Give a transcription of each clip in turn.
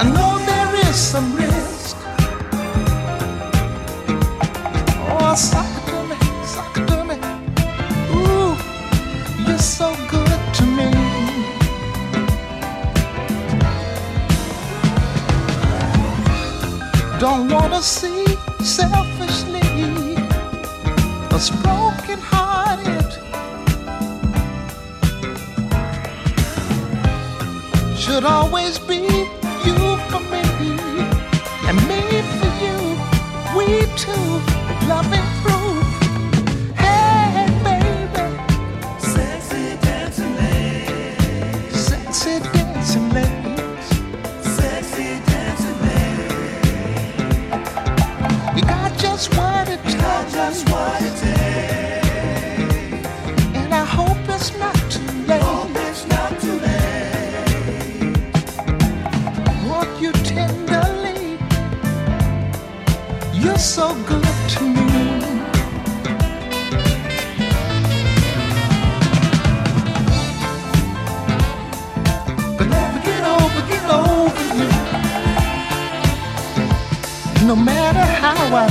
I know there is some risk. Oh, to me, to me. Ooh, you're so good to me. Don't wanna see selfishly. Should always be. 是我。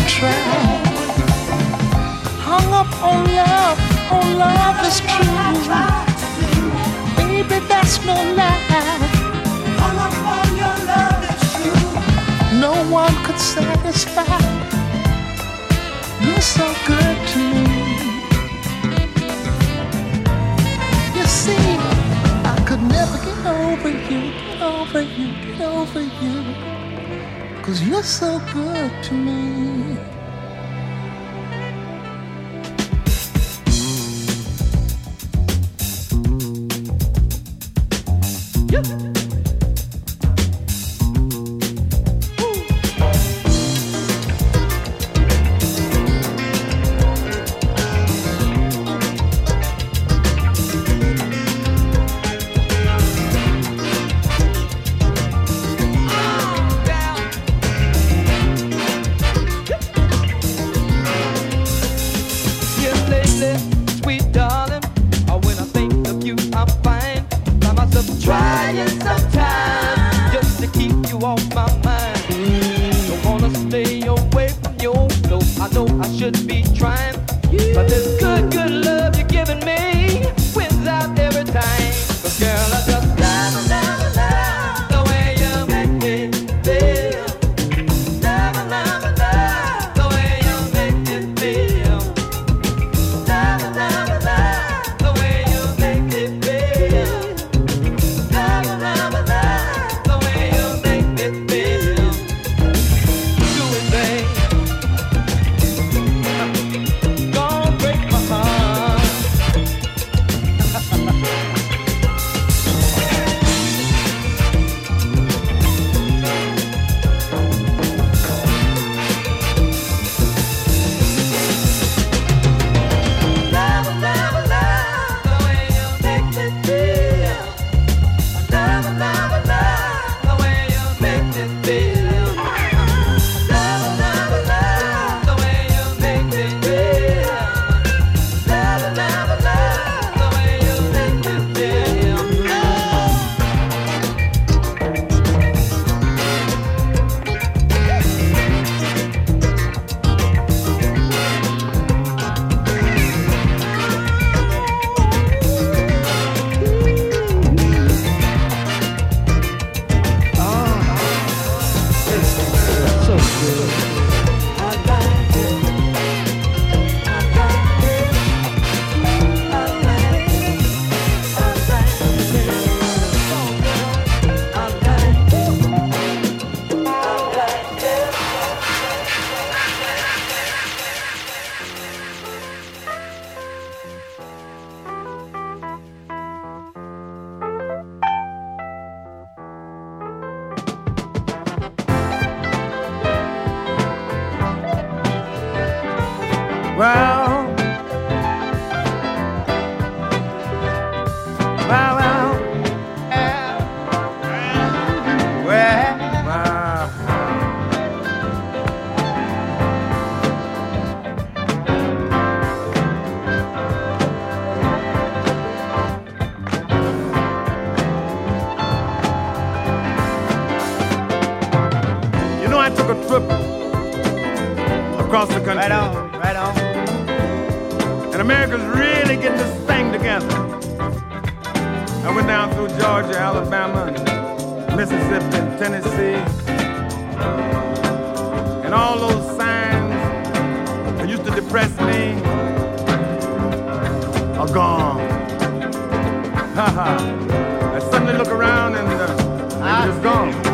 trap Hung up on love, on oh, love is true. Baby, that's no lie. Hung up on your love is true. No one could satisfy. You're so good to me. You see, I could never get over you, get over you, get over you. Cause you're so good to me. took a trip across the country. Right on, right on. And America's really getting this thing together. I went down through Georgia, Alabama, and Mississippi, and Tennessee, and all those signs that used to depress me are gone. Ha ha! I suddenly look around and uh, ah. it's gone.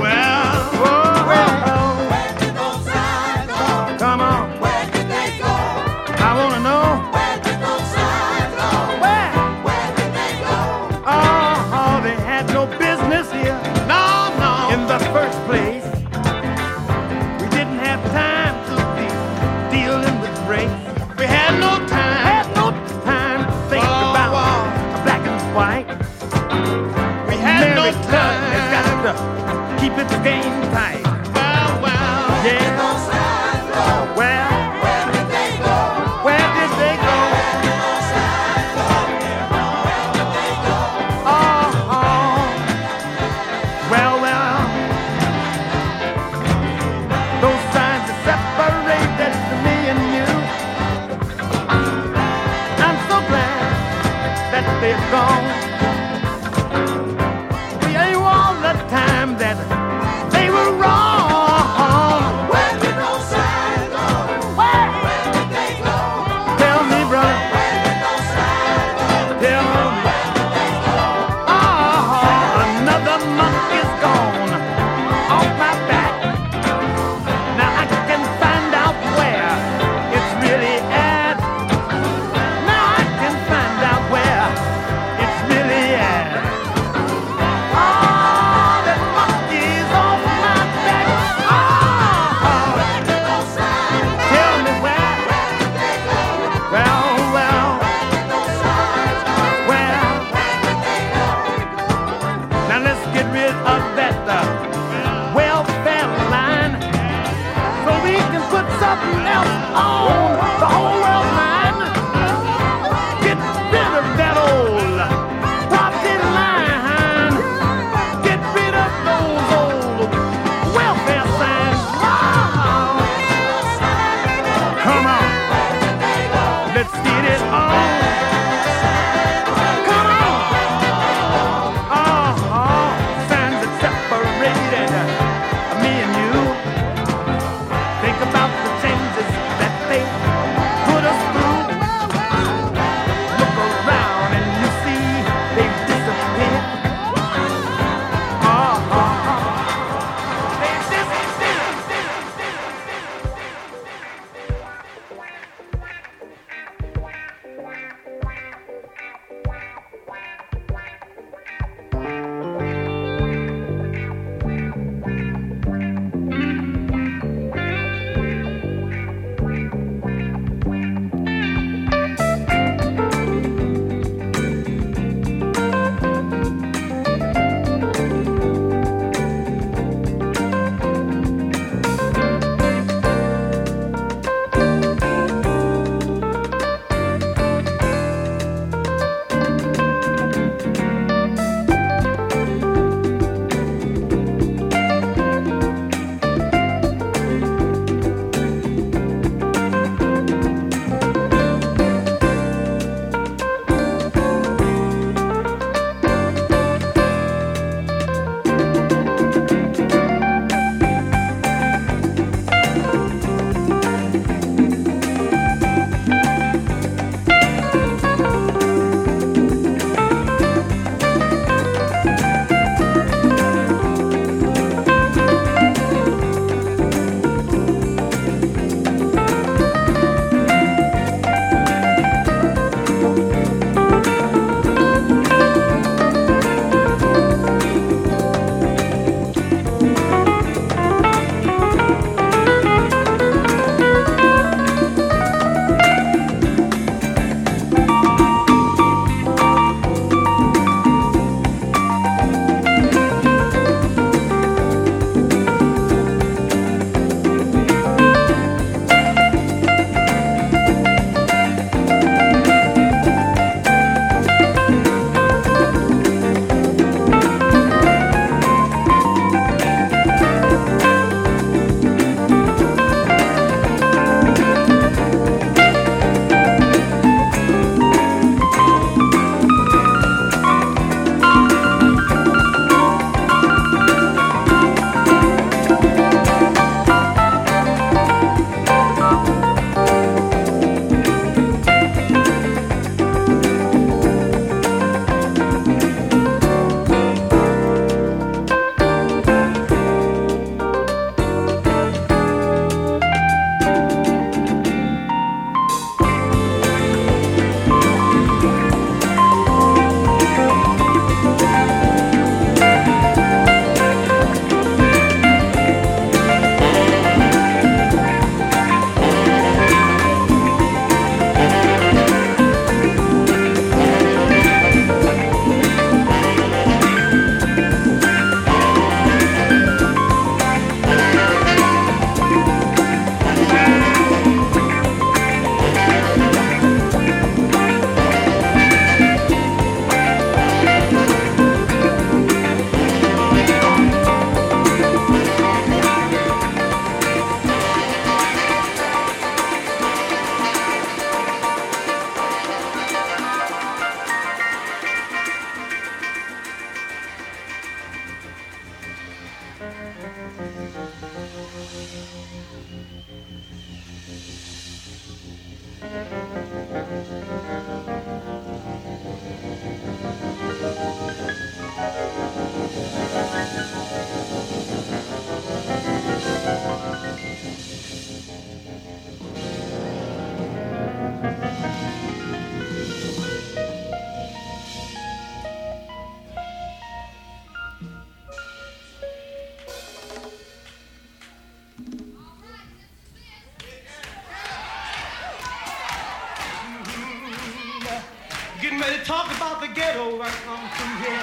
wrong. About the ghetto right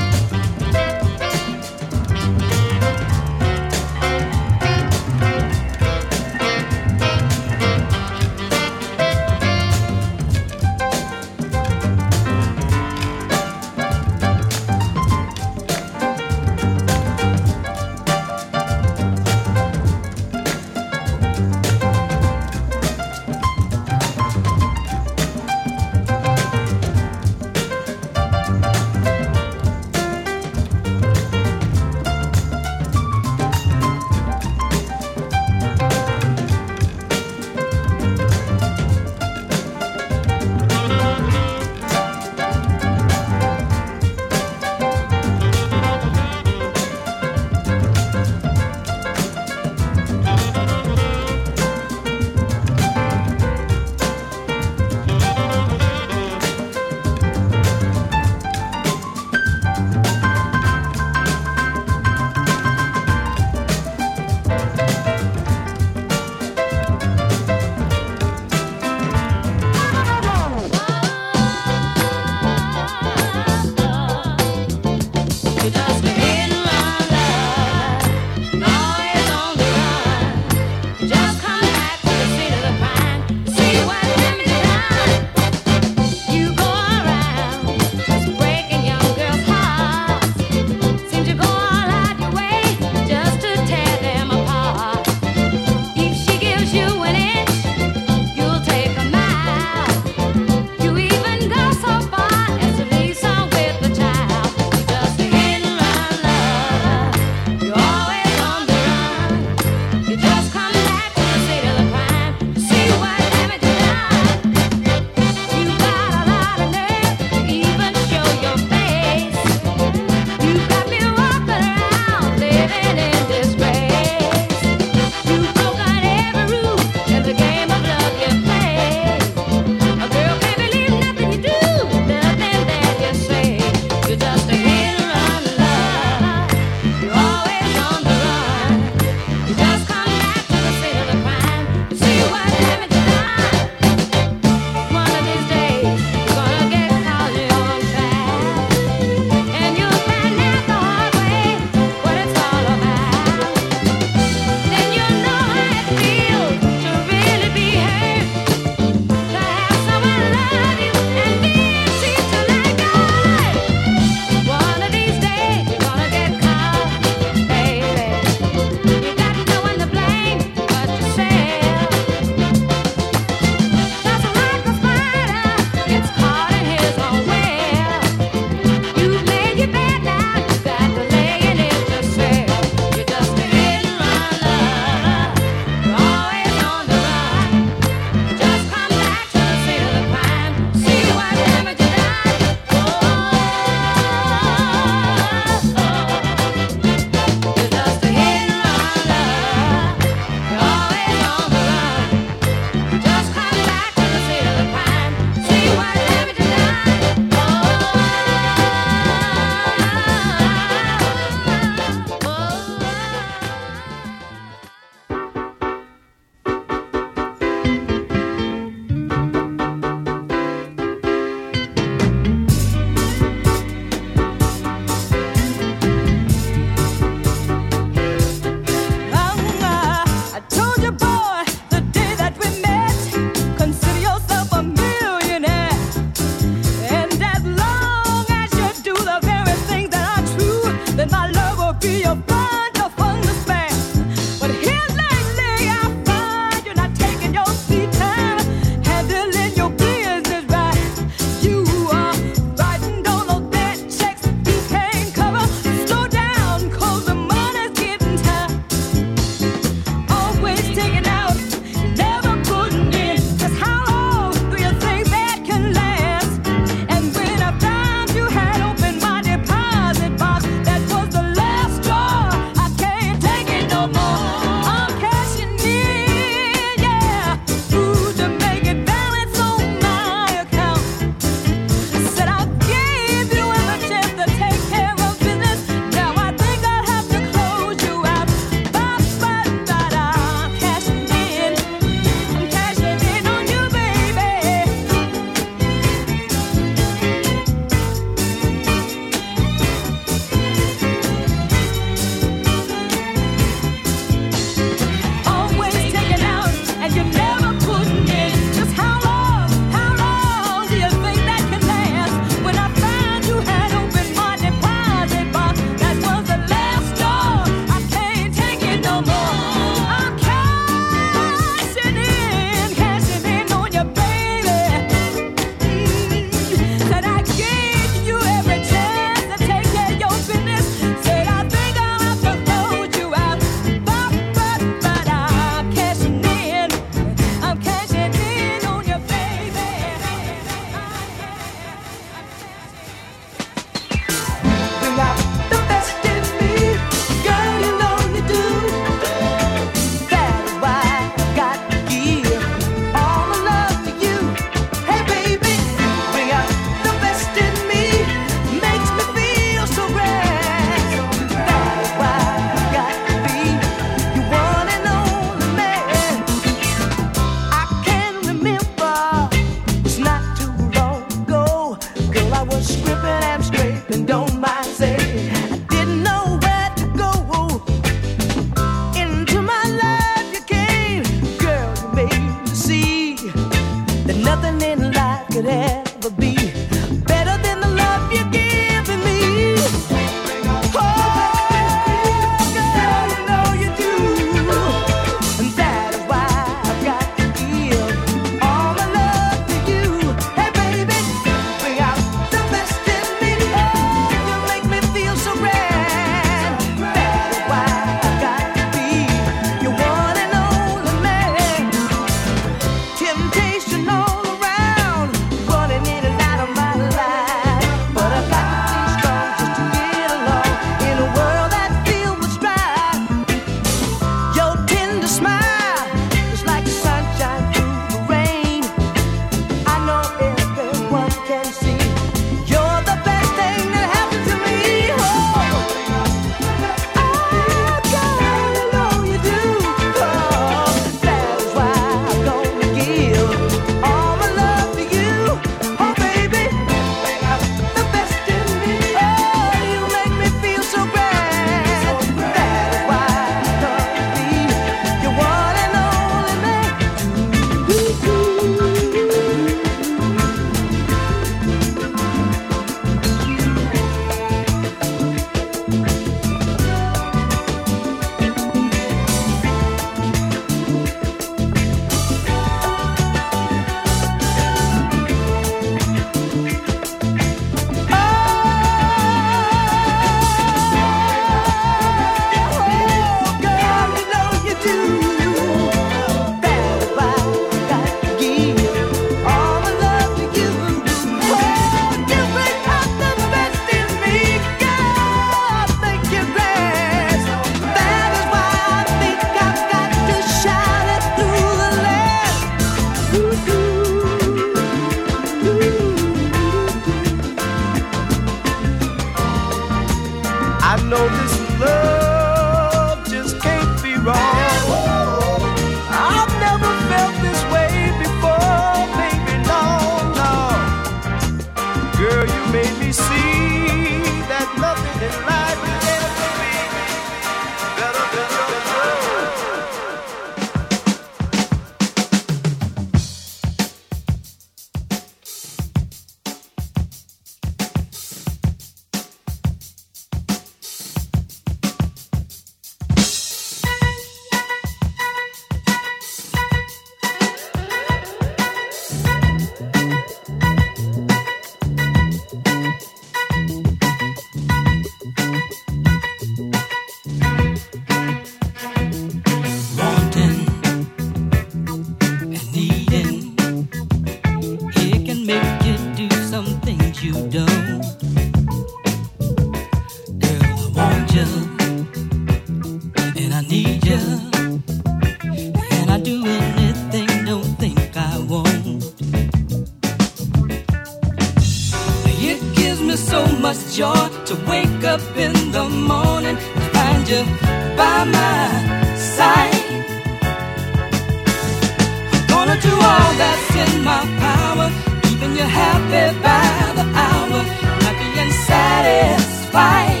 by the hour, happy and satisfied.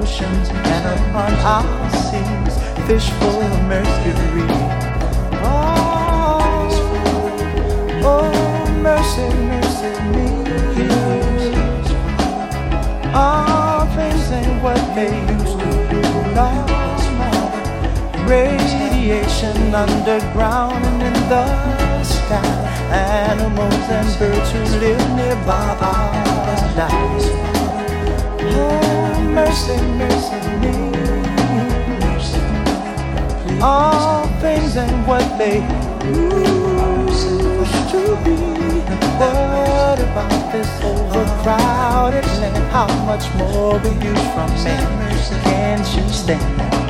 Oceans and upon our seas, fish full of mercury. Oh, oh mercy, mercy me. All things ain't what they used to be now. Radiation underground and in the sky. Animals and birds who live nearby are mercy, mercy me. Mercy, All things ain't what they used to be. What about this overcrowded land? How much more will you from me? Can't you stand?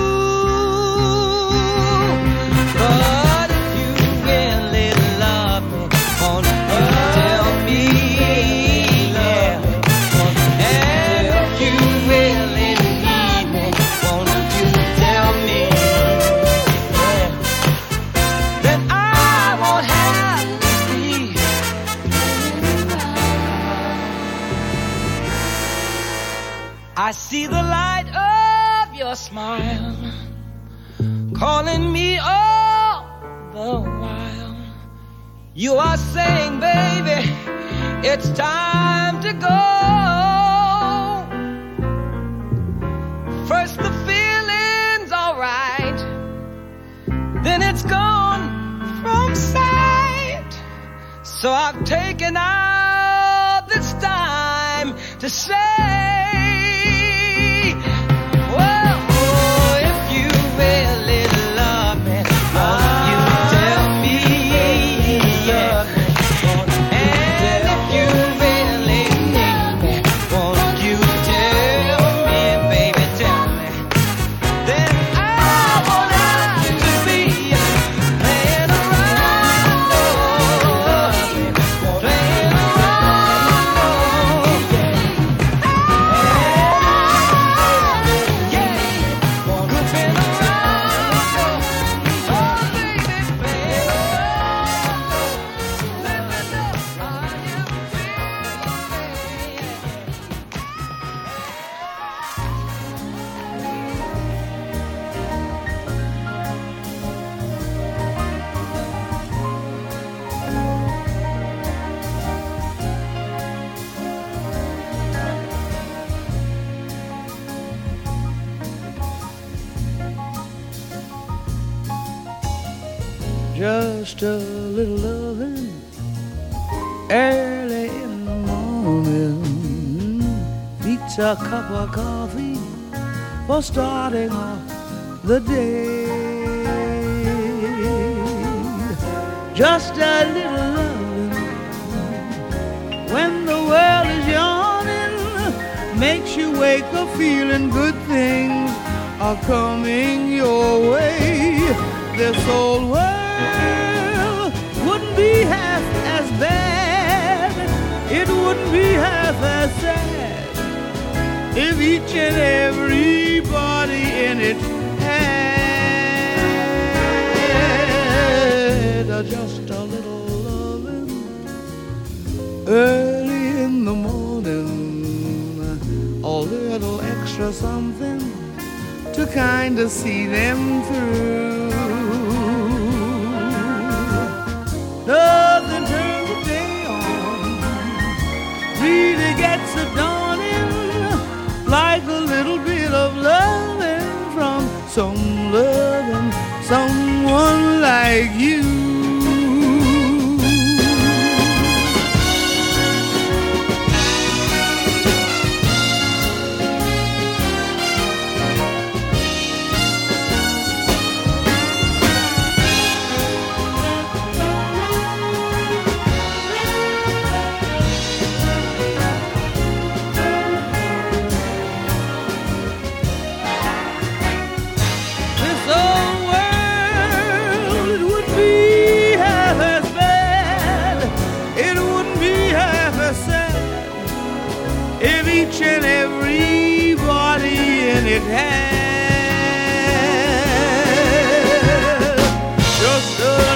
I see the light of your smile calling me all the while. You are saying, baby, it's time to go. First the feeling's alright, then it's gone from sight. So I've taken out this time to say. A coffee for starting off the day. Just a little loving when the world is yawning makes you wake up feeling good things are coming your way. This old world wouldn't be half as bad. It wouldn't be half as sad if each and everybody in it had just a little loving early in the morning, a little extra something to kind of see them through. Nothing turns the day on, really like you. love.